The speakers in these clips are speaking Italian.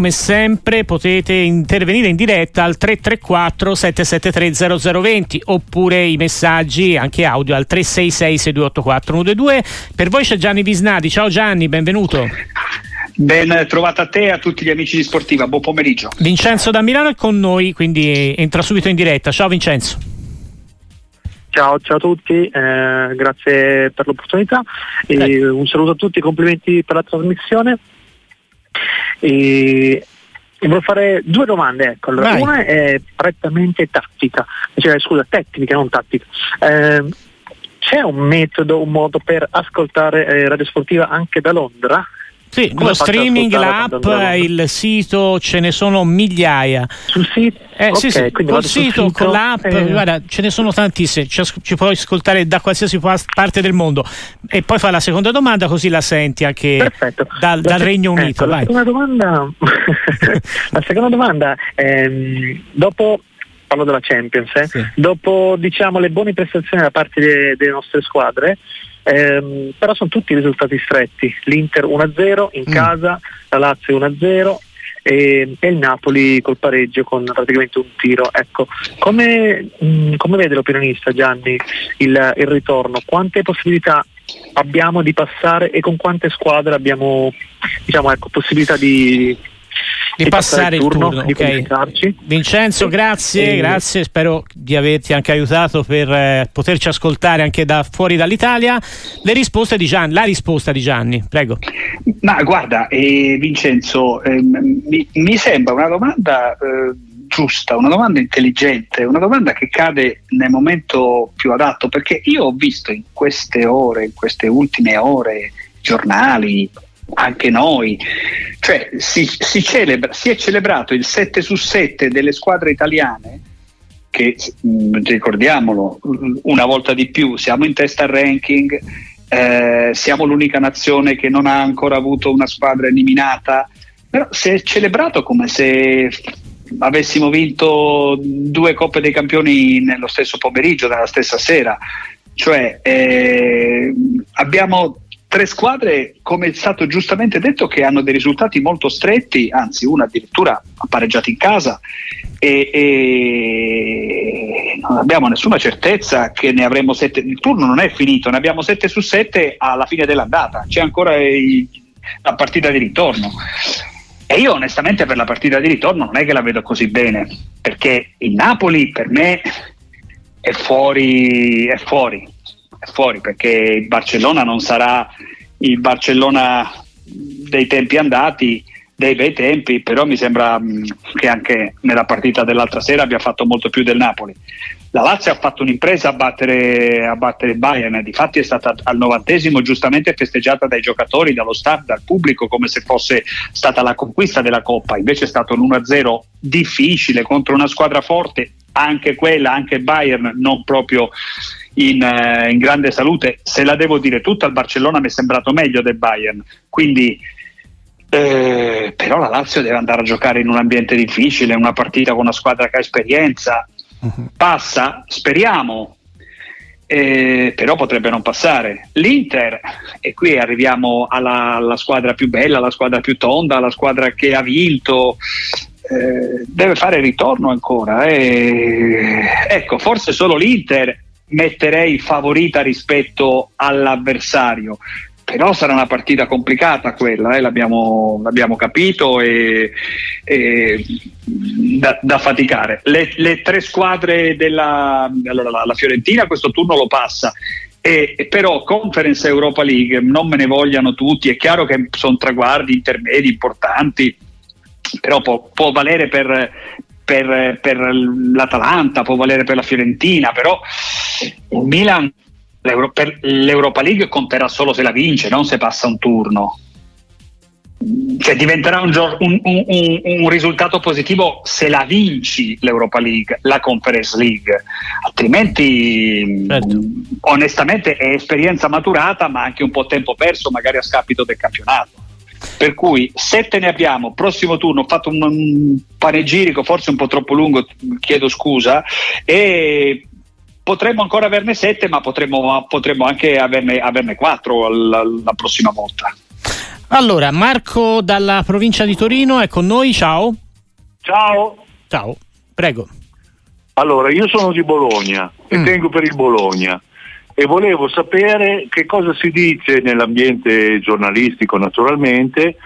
come sempre potete intervenire in diretta al 334 773 0020 oppure i messaggi anche audio al 366 6284 122. Per voi c'è Gianni Visnati. Ciao Gianni, benvenuto. Ben trovata a te e a tutti gli amici di Sportiva, buon pomeriggio. Vincenzo da Milano è con noi, quindi entra subito in diretta. Ciao Vincenzo. Ciao, ciao, a tutti, eh, grazie per l'opportunità e un saluto a tutti, complimenti per la trasmissione. E, volevo fare due domande, ecco. Allora, una è prettamente tattica, cioè scusa, tecnica, non tattica. Eh, c'è un metodo, un modo per ascoltare eh, Radio Sportiva anche da Londra? Sì, Come lo streaming, l'app, il sito, ce ne sono migliaia. Sul sito? Eh, okay, sì, sì, col sito, sito, con l'app, eh. guarda, ce ne sono tantissime, ci, ci, puoi ascoltare da qualsiasi parte del mondo. E poi fa la seconda domanda così la senti anche dal, dal Regno ecco, Unito. Ecco, la, seconda domanda, la seconda domanda, ehm, dopo parlo della Champions, eh? sì. dopo diciamo, le buone prestazioni da parte de, delle nostre squadre, ehm, però sono tutti risultati stretti, l'Inter 1-0 in mm. casa, la Lazio 1-0 e, e, il Napoli col pareggio con praticamente un tiro. Ecco, come, mh, mm, come vede l'opinionista Gianni il, il ritorno? Quante possibilità abbiamo di passare e con quante squadre abbiamo diciamo, ecco, possibilità di, di passare il turno. turno okay. Vincenzo, grazie, e... grazie, spero di averti anche aiutato per eh, poterci ascoltare anche da fuori dall'Italia. Le risposte di Gianni, la risposta di Gianni, prego. Ma guarda, eh, Vincenzo, eh, mi, mi, sembra una domanda eh, giusta, una domanda intelligente, una domanda che cade nel momento più adatto, perché io ho visto in queste ore, in queste ultime ore, giornali, anche noi. Cioè, si, si, celebra, si, è celebrato il 7 su 7 delle squadre italiane, che mh, ricordiamolo una volta di più, siamo in testa al ranking, eh, siamo l'unica nazione che non ha ancora avuto una squadra eliminata, però si è celebrato come se avessimo vinto due Coppe dei Campioni nello stesso pomeriggio, nella stessa sera. Cioè, eh, abbiamo tre squadre, come è stato giustamente detto, che hanno dei risultati molto stretti, anzi una addirittura ha pareggiato in casa e, e, non abbiamo nessuna certezza che ne avremo sette, il turno non è finito, ne abbiamo sette su sette alla fine dell'andata, c'è ancora il, la partita di ritorno. E io onestamente per la partita di ritorno non è che la vedo così bene, perché il Napoli per me è fuori, è fuori è fuori perché il Barcellona non sarà il Barcellona dei tempi andati, dei bei tempi, però mi sembra mm, che anche nella partita dell'altra sera abbia fatto molto più del Napoli. La Lazio ha fatto un'impresa a battere, a battere Bayern, difatti è stata al novantesimo giustamente festeggiata dai giocatori, dallo staff, dal pubblico come se fosse stata la conquista della Coppa, invece è stato un 1-0 difficile contro una squadra forte, anche quella, anche Bayern non proprio in, eh, in, grande salute. Se la devo dire tutta, il Barcellona mi è sembrato meglio del Bayern. Quindi, eh, però la Lazio deve andare a giocare in un ambiente difficile, una partita con una squadra che ha esperienza. Uh-huh. Passa, speriamo, eh, però potrebbe non passare. L'Inter, e qui arriviamo alla, alla, squadra più bella, alla squadra più tonda, alla squadra che ha vinto. Eh, deve fare ritorno ancora. Eh. Ecco, forse solo l'Inter metterei favorita rispetto all'avversario. Però sarà una partita complicata quella, eh, l'abbiamo, l'abbiamo, capito e, e da, da, faticare. Le, le, tre squadre della allora, la, la Fiorentina questo turno lo passa, e, però Conference Europa League non me ne vogliano tutti, è chiaro che sono traguardi intermedi importanti, però può, può valere per, per, per, l'Atalanta, può valere per la Fiorentina, però il Milan l'Euro, per l'Europa League conterà solo se la vince, non se passa un turno. Cioè diventerà un, un, un, un, risultato positivo se la vinci l'Europa League, la Conference League, altrimenti certo. onestamente è esperienza maturata ma anche un po' tempo perso magari a scapito del campionato. Per cui sette ne abbiamo, prossimo turno ho fatto un, un panegirico, forse un po' troppo lungo, chiedo scusa, e potremmo ancora averne sette, ma potremmo, potremmo anche averne, averne quattro la, la prossima volta. Allora, Marco dalla provincia di Torino è con noi, ciao. Ciao. Ciao, prego. Allora, io sono di Bologna e mm. tengo per il Bologna e volevo sapere che cosa si dice nell'ambiente giornalistico naturalmente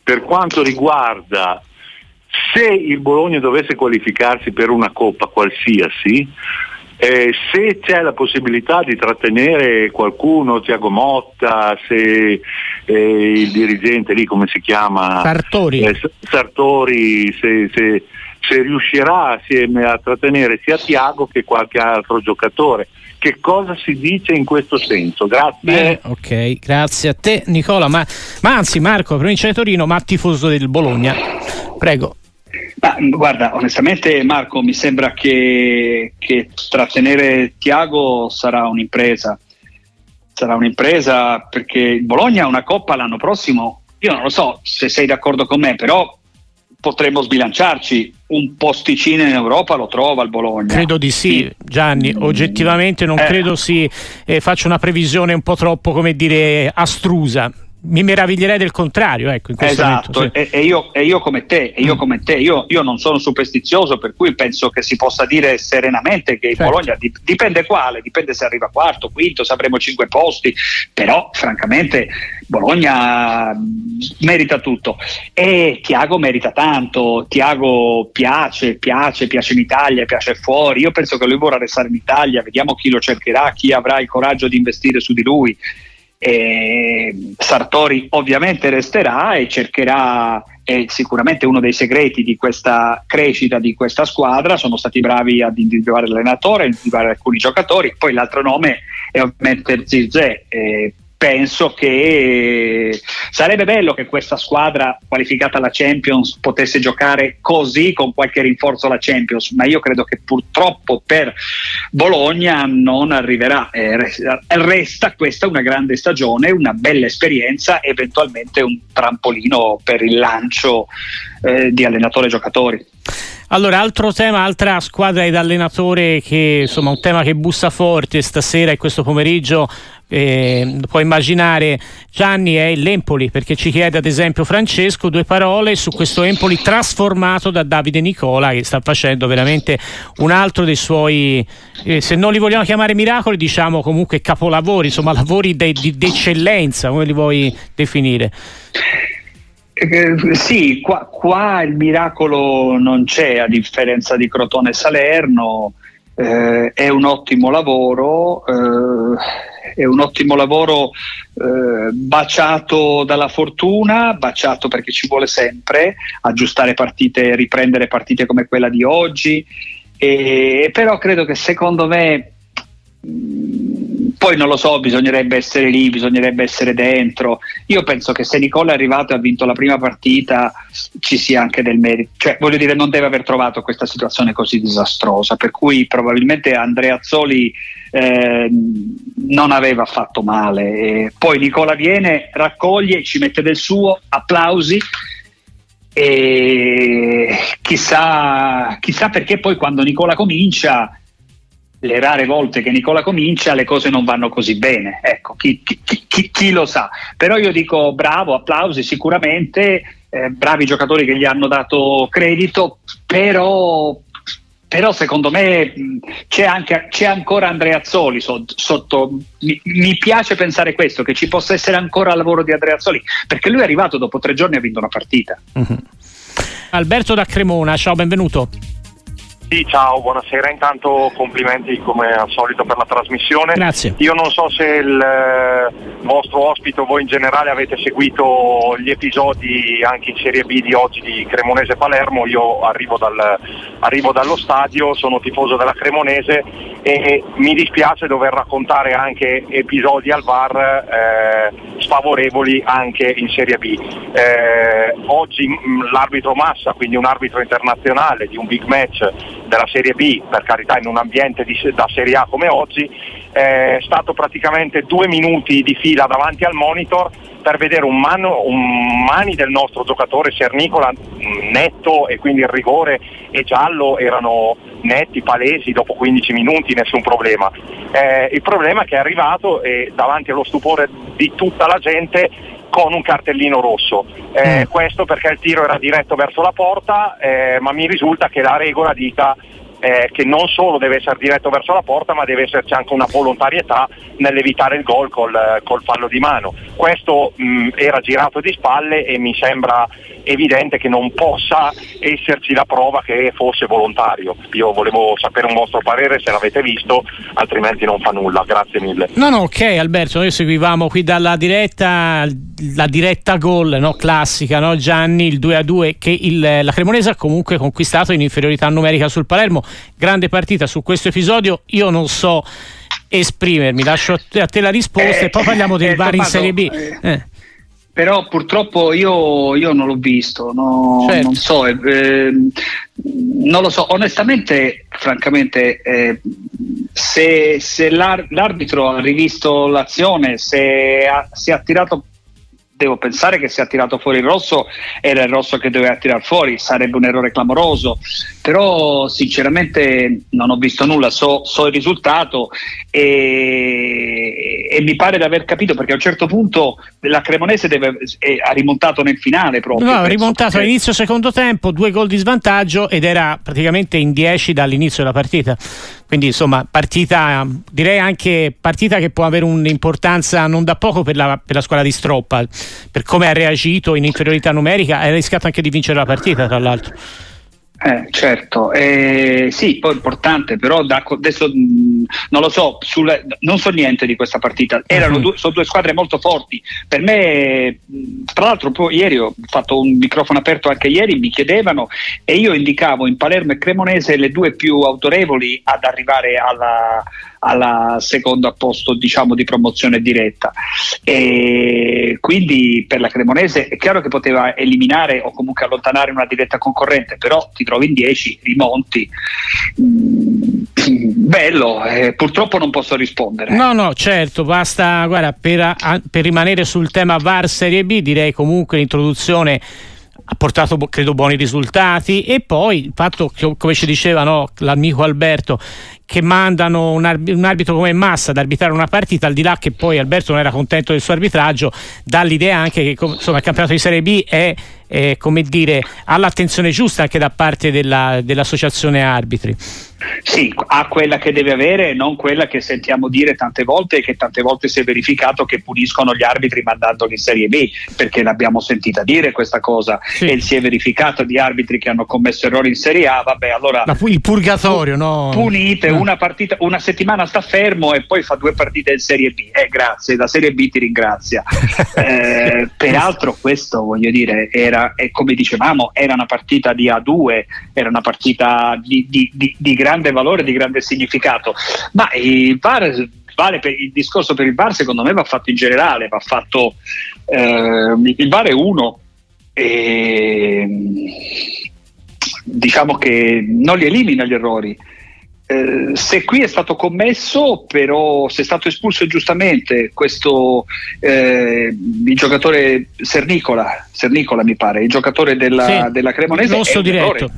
per quanto riguarda se il Bologna dovesse qualificarsi per una coppa qualsiasi, eh, se c'è la possibilità di trattenere qualcuno, Tiago Motta, se eh, il dirigente lì come si chiama? Sartori. Eh, Sartori, se, se, se, riuscirà assieme a trattenere sia Tiago che qualche altro giocatore. Che cosa si dice in questo senso? Grazie. Ok, grazie a te Nicola, ma, ma anzi Marco, provincia di Torino, ma tifoso del Bologna. Prego. Ma, guarda, onestamente Marco, mi sembra che, che trattenere Tiago sarà un'impresa. Sarà un'impresa perché il Bologna ha una coppa l'anno prossimo. Io non lo so se sei d'accordo con me, però potremmo sbilanciarci. Un posticino in Europa lo trova il Bologna. Credo di sì, Gianni. Oggettivamente non eh. credo si eh, faccia una previsione un po' troppo, come dire, astrusa mi meraviglierei del contrario. Ecco, esatto, momento, sì. e, e, io, e, io, come te, io, mm. come te io, io, non sono superstizioso, per cui penso che si possa dire serenamente che certo. il Bologna dipende quale, dipende se arriva quarto, quinto, se avremo cinque posti, però francamente Bologna merita tutto e Tiago merita tanto, Tiago piace, piace, piace in Italia, piace fuori, io penso che lui vorrà restare in Italia, vediamo chi lo cercherà, chi avrà il coraggio di investire su di lui e Sartori ovviamente resterà e cercherà, è sicuramente uno dei segreti di questa crescita di questa squadra, sono stati bravi ad individuare l'allenatore, individuare alcuni giocatori, poi l'altro nome è ovviamente Zirze. Eh, penso che sarebbe bello che questa squadra qualificata alla Champions potesse giocare così con qualche rinforzo alla Champions, ma io credo che purtroppo per Bologna non arriverà. Eh, resta questa una grande stagione, una bella esperienza, eventualmente un trampolino per il lancio eh, di allenatori-giocatori. Allora, altro tema, altra squadra ed allenatore che insomma un tema che bussa forte stasera e questo pomeriggio eh, puoi immaginare Gianni è l'Empoli perché ci chiede ad esempio Francesco due parole su questo Empoli trasformato da Davide Nicola che sta facendo veramente un altro dei suoi eh, se non li vogliamo chiamare miracoli diciamo comunque capolavori insomma lavori di eccellenza come li vuoi definire eh, sì, qua, qua, il miracolo non c'è a differenza di Crotone Salerno, eh, è un ottimo lavoro, eh, è un ottimo lavoro eh, baciato dalla fortuna, baciato perché ci vuole sempre aggiustare partite, riprendere partite come quella di oggi, e, però credo che secondo me poi non lo so, bisognerebbe essere lì, bisognerebbe essere dentro. Io penso che se Nicola è arrivato e ha vinto la prima partita ci sia anche del merito. Cioè, voglio dire, non deve aver trovato questa situazione così disastrosa, per cui probabilmente Andrea Zoli eh, non aveva fatto male. E poi Nicola viene, raccoglie, ci mette del suo, applausi e chissà, chissà perché poi quando Nicola comincia le rare volte che Nicola comincia le cose non vanno così bene, ecco, chi, chi, chi, chi lo sa. Però io dico bravo, applausi sicuramente, eh, bravi giocatori che gli hanno dato credito, però, però secondo me c'è, anche, c'è ancora Andrea Azzoli sotto, mi, mi, piace pensare questo, che ci possa essere ancora lavoro di Andrea Azzoli, perché lui è arrivato dopo tre giorni e ha vinto una partita. Mm-hmm. Alberto da Cremona, ciao, benvenuto. Sì, ciao, buonasera. Intanto complimenti come al solito per la trasmissione. Grazie. Io non so se il eh, vostro ospite o voi in generale avete seguito gli episodi anche in Serie B di oggi di Cremonese Palermo. Io arrivo, dal, arrivo dallo stadio, sono tifoso della Cremonese e mi dispiace dover raccontare anche episodi al VAR eh, sfavorevoli anche in Serie B. Eh, oggi mh, l'arbitro Massa, quindi un arbitro internazionale di un big match, della Serie B, per carità in un ambiente di, da Serie A come oggi, è stato praticamente due minuti di fila davanti al monitor per vedere un, mano, un mani del nostro giocatore Sernicola netto e quindi il rigore e giallo erano netti, palesi, dopo 15 minuti nessun problema. Eh, il problema è che è arrivato e davanti allo stupore di tutta la gente con un cartellino rosso. Eh, mm. Questo perché il tiro era diretto verso la porta, eh, ma mi risulta che la regola dica eh, che non solo deve essere diretto verso la porta, ma deve esserci anche una volontarietà nell'evitare il gol col, col fallo di mano. Questo mh, era girato di spalle e mi sembra evidente che non possa esserci la prova che fosse volontario. Io volevo sapere un vostro parere se l'avete visto, altrimenti non fa nulla. Grazie mille. No, no, ok Alberto, noi seguivamo qui dalla diretta la diretta gol no? classica, no? Gianni, il 2 a 2 che il, la Cremonese ha comunque conquistato in inferiorità numerica sul Palermo. Grande partita su questo episodio. Io non so esprimermi, lascio a te la risposta eh, e poi parliamo dei eh, vari in Serie B. Eh. Però purtroppo io, io, non l'ho visto, no, certo. non so, eh, ehm, non lo so, onestamente, francamente, eh, se, se l'ar- l'arbitro ha rivisto l'azione, se ha, si è attirato devo pensare che se ha tirato fuori il rosso era il rosso che doveva tirare fuori, sarebbe un errore clamoroso, però sinceramente non ho visto nulla, so, so il risultato e, e, mi pare di aver capito perché a un certo punto la Cremonese deve, è, ha rimontato nel finale proprio. No, ha rimontato perché... all'inizio secondo tempo, due gol di svantaggio ed era praticamente in 10 dall'inizio della partita. Quindi insomma partita, direi anche partita che può avere un'importanza non da poco per la, per la squadra di Stroppa, per come ha reagito in inferiorità numerica, ha rischiato anche di vincere la partita tra l'altro. Eh, certo, eh, sì, poi importante, però da, adesso mh, non lo so, sul, non so niente di questa partita. Erano uh-huh. due, sono due squadre molto forti. Per me, mh, tra l'altro, poi, ieri ho fatto un microfono aperto anche ieri, mi chiedevano e io indicavo in Palermo e Cremonese le due più autorevoli ad arrivare alla, alla seconda posto diciamo di promozione diretta. E quindi per la Cremonese è chiaro che poteva eliminare o comunque allontanare una diretta concorrente però ti trovi in 10 rimonti mm, bello eh, purtroppo non posso rispondere. No no certo basta guarda per, per rimanere sul tema VAR Serie B direi comunque l'introduzione ha portato credo buoni risultati e poi il fatto che come ci diceva no, l'amico Alberto che mandano un, arb- un, arbitro come Massa ad arbitrare una partita, al di là che poi Alberto non era contento del suo arbitraggio, dà l'idea anche che insomma, il campionato di Serie B è, è come dire, ha l'attenzione giusta anche da parte della, dell'associazione arbitri. Sì, ha quella che deve avere, non quella che sentiamo dire tante volte e che tante volte si è verificato che puniscono gli arbitri mandandoli in Serie B, perché l'abbiamo sentita dire questa cosa sì. e si è verificato di arbitri che hanno commesso errori in Serie A, vabbè allora... La, il purgatorio, no? Punite, una, partita, una settimana sta fermo e poi fa due partite in Serie B. Eh, grazie, la Serie B ti ringrazia. eh, peraltro questo, voglio dire, era, come dicevamo, era una partita di A2, era una partita di, di, di, di grande valore, di grande significato. Ma il VAR vale per il discorso per il VAR secondo me va fatto in generale, va fatto eh, il VAR è uno e diciamo che non li elimina gli errori eh, se qui è stato commesso, però se è stato espulso giustamente questo eh, il giocatore Sernicola, Sernicola mi pare, il giocatore della, sì, della Cremonese, rosso diretto.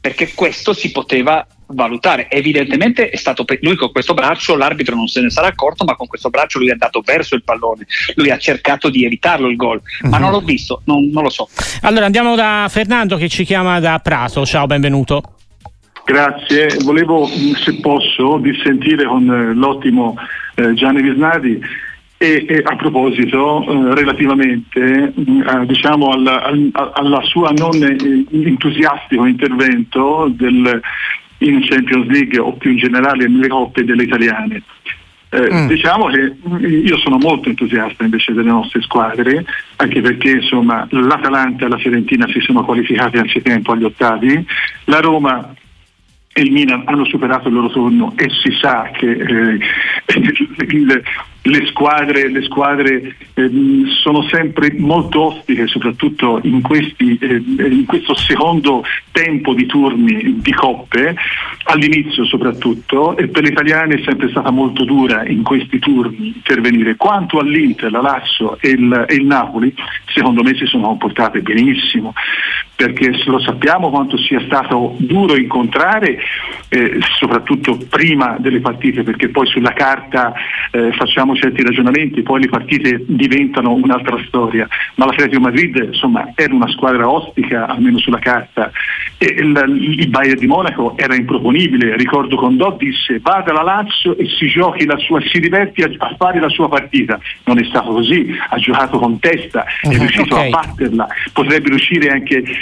perché questo si poteva valutare. Evidentemente è stato lui con questo braccio, l'arbitro non se ne sarà accorto, ma con questo braccio lui è andato verso il pallone, lui ha cercato di evitarlo il gol, ma mhm. non l'ho visto, non, non lo so. Allora andiamo da Fernando che ci chiama da Prato, ciao, benvenuto. Grazie, volevo se posso dissentire con eh, l'ottimo eh, Gianni Visnadi e, e, a proposito, eh, relativamente mm, eh, diciamo alla, alla, alla, sua non entusiastico intervento del, in Champions League o più in generale nelle coppe delle italiane. Eh, mm. Diciamo che io sono molto entusiasta invece delle nostre squadre, anche perché insomma, l'Atalanta e la Fiorentina si sono qualificati anzitempo agli ottavi, la Roma e il Milan hanno superato il loro turno e si sa che eh, le, le, squadre, le squadre eh, sono sempre molto ostiche, soprattutto in, questi, eh, in questo secondo tempo di turni di coppe, all'inizio soprattutto, e per gli italiani è sempre stata molto dura in questi turni intervenire. Quanto all'Inter, la Lazio e il, e il Napoli, secondo me si sono comportate benissimo, perché lo sappiamo quanto sia stato duro incontrare, eh, soprattutto prima delle partite, perché poi sulla carta eh, facciamo certi ragionamenti, poi le partite diventano un'altra storia, ma l'Atletico Madrid insomma, era una squadra ostica, almeno sulla carta, e il, il Bayern di Monaco era improponibile, ricordo Condò disse vada alla Lazio e si giochi la sua, si diverti a, a, fare la sua partita, non è stato così, ha giocato con testa, uh-huh, è riuscito okay. a batterla, potrebbe riuscire anche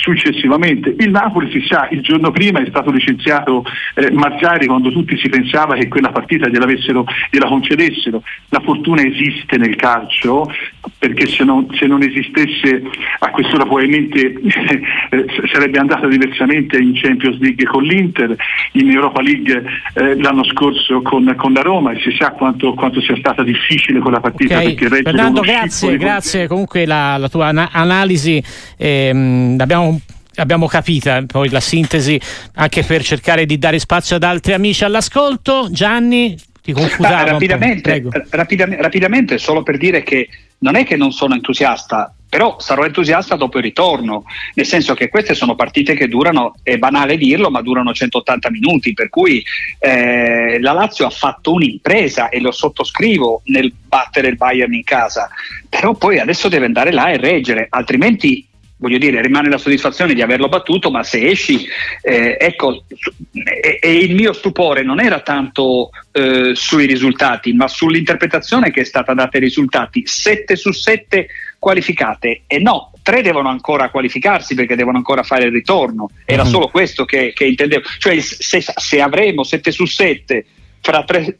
successivamente. Il Napoli si sa, il giorno prima è stato licenziato eh, Mazzari quando tutti si pensava che quella partita gliela concedessero. La fortuna esiste nel calcio perché se non, se non esistesse a quest'ora probabilmente eh, sarebbe andata diversamente in Champions League con l'Inter, in Europa League eh, l'anno scorso con, con, la Roma e si sa quanto, quanto, sia stata difficile quella partita. Okay. Fernando, grazie, grazie comunque la, la tua ana- analisi. Ehm, abbiamo abbiamo capita poi la sintesi anche per cercare di dare spazio ad altri amici all'ascolto. Gianni, ti confutavo. Rapidamente, rapidamente, rapidamente, solo per dire che non è che non sono entusiasta, però sarò entusiasta dopo il ritorno, nel senso che queste sono partite che durano, è banale dirlo, ma durano 180 minuti, per cui eh, la Lazio ha fatto un'impresa e lo sottoscrivo nel battere il Bayern in casa, però poi adesso deve andare là e reggere, altrimenti voglio dire, rimane la soddisfazione di averlo battuto, ma se esci, eh, ecco, e, e, il mio stupore non era tanto eh, sui risultati, ma sull'interpretazione che è stata data ai risultati. 7 su 7 qualificate e no, tre devono ancora qualificarsi perché devono ancora fare il ritorno. Era mm-hmm. solo questo che, che, intendevo. Cioè, se, se avremo 7 su 7 fra tre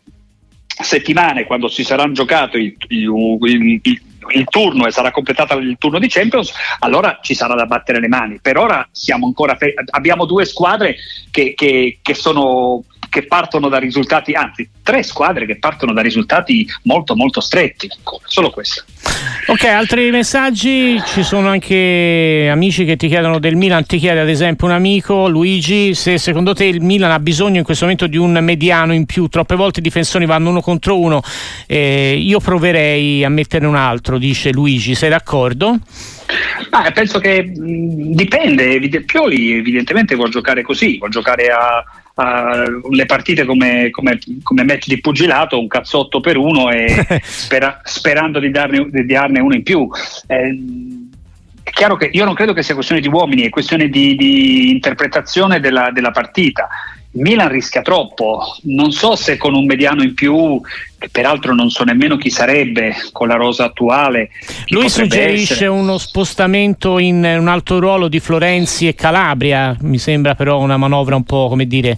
settimane, quando si saranno giocato il, il, il, il turno e sarà completato il turno di Champions, allora ci sarà da battere le mani. Per ora siamo ancora fe- abbiamo due squadre che, che, che sono che partono da risultati, anzi tre squadre che partono da risultati molto molto stretti, solo questo. Ok, altri messaggi, ci sono anche amici che ti chiedono del Milan, ti chiede ad esempio un amico, Luigi, se secondo te il Milan ha bisogno in questo momento di un mediano in più, troppe volte i difensori vanno uno contro uno, eh, io proverei a metterne un altro, dice Luigi, sei d'accordo? Ah, penso che mh, dipende, Pioli evidentemente vuole giocare così, vuole giocare a uh, le partite come, come, come, match di pugilato, un cazzotto per uno e spera, sperando di, darne, di, darne, uno in più. Eh, è chiaro che io non credo che sia questione di uomini, è questione di, di interpretazione della, della partita. Milan rischia troppo, non so se con un mediano in più, che peraltro non so nemmeno chi sarebbe con la rosa attuale. Lui suggerisce essere. uno spostamento in un altro ruolo di Florenzi e Calabria, mi sembra però una manovra un po' come dire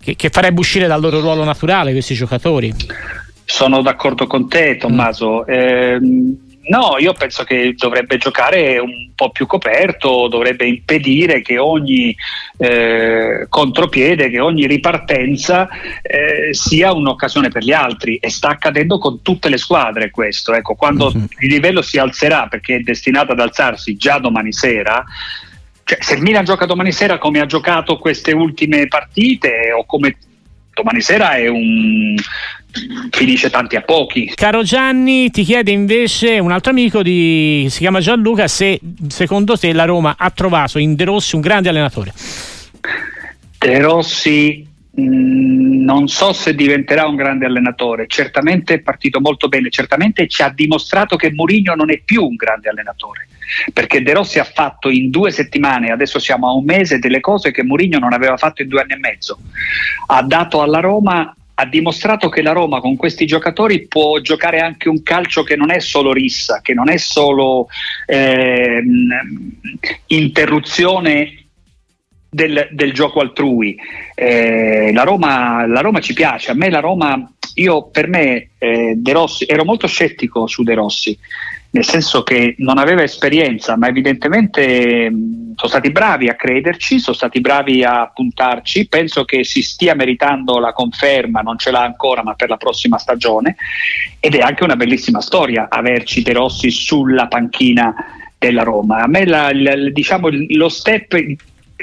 che, che farebbe uscire dal loro ruolo naturale questi giocatori. Sono d'accordo con te Tommaso. Mm. Eh, No, io penso che dovrebbe giocare un po' più coperto, dovrebbe impedire che ogni eh, contropiede, che ogni ripartenza eh, sia un'occasione per gli altri e sta accadendo con tutte le squadre questo. Ecco, quando uh-huh. il livello si alzerà perché è destinato ad alzarsi già domani sera, cioè, se il Milan gioca domani sera come ha giocato queste ultime partite o come domani sera è un finisce tanti a pochi. Caro Gianni, ti chiede invece un altro amico di, si chiama Gianluca se secondo te la Roma ha trovato in De Rossi un grande allenatore. De Rossi mh, mm, non so se diventerà un grande allenatore, certamente è partito molto bene, certamente ci ha dimostrato che Mourinho non è più un grande allenatore perché De Rossi ha fatto in due settimane, adesso siamo a un mese, delle cose che Mourinho non aveva fatto in due anni e mezzo. Ha dato alla Roma ha dimostrato che la Roma con questi giocatori può giocare anche un calcio che non è solo rissa, che non è solo eh, interruzione del, del, gioco altrui. Eh, la, Roma, la, Roma, ci piace, a me la Roma, io per me eh, De Rossi, ero molto scettico su De Rossi nel senso che non aveva esperienza, ma evidentemente sono stati bravi a crederci, sono stati bravi a puntarci, penso che si stia meritando la conferma, non ce l'ha ancora, ma per la prossima stagione ed è anche una bellissima storia averci De Rossi sulla panchina della Roma. A me la, la, diciamo, lo step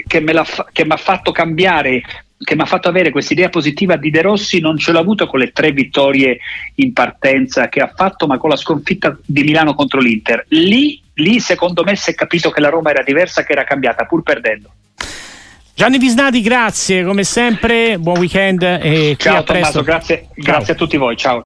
che mi ha fatto cambiare che mi ha fatto avere questa idea positiva di De Rossi non ce l'ho avuto con le tre vittorie in partenza che ha fatto, ma con la sconfitta di Milano contro l'Inter. Lì, lì secondo me si è capito che la Roma era diversa, che era cambiata, pur perdendo. Gianni Visnati, grazie come sempre, buon weekend e ciao Tommaso, grazie, grazie a tutti voi, ciao.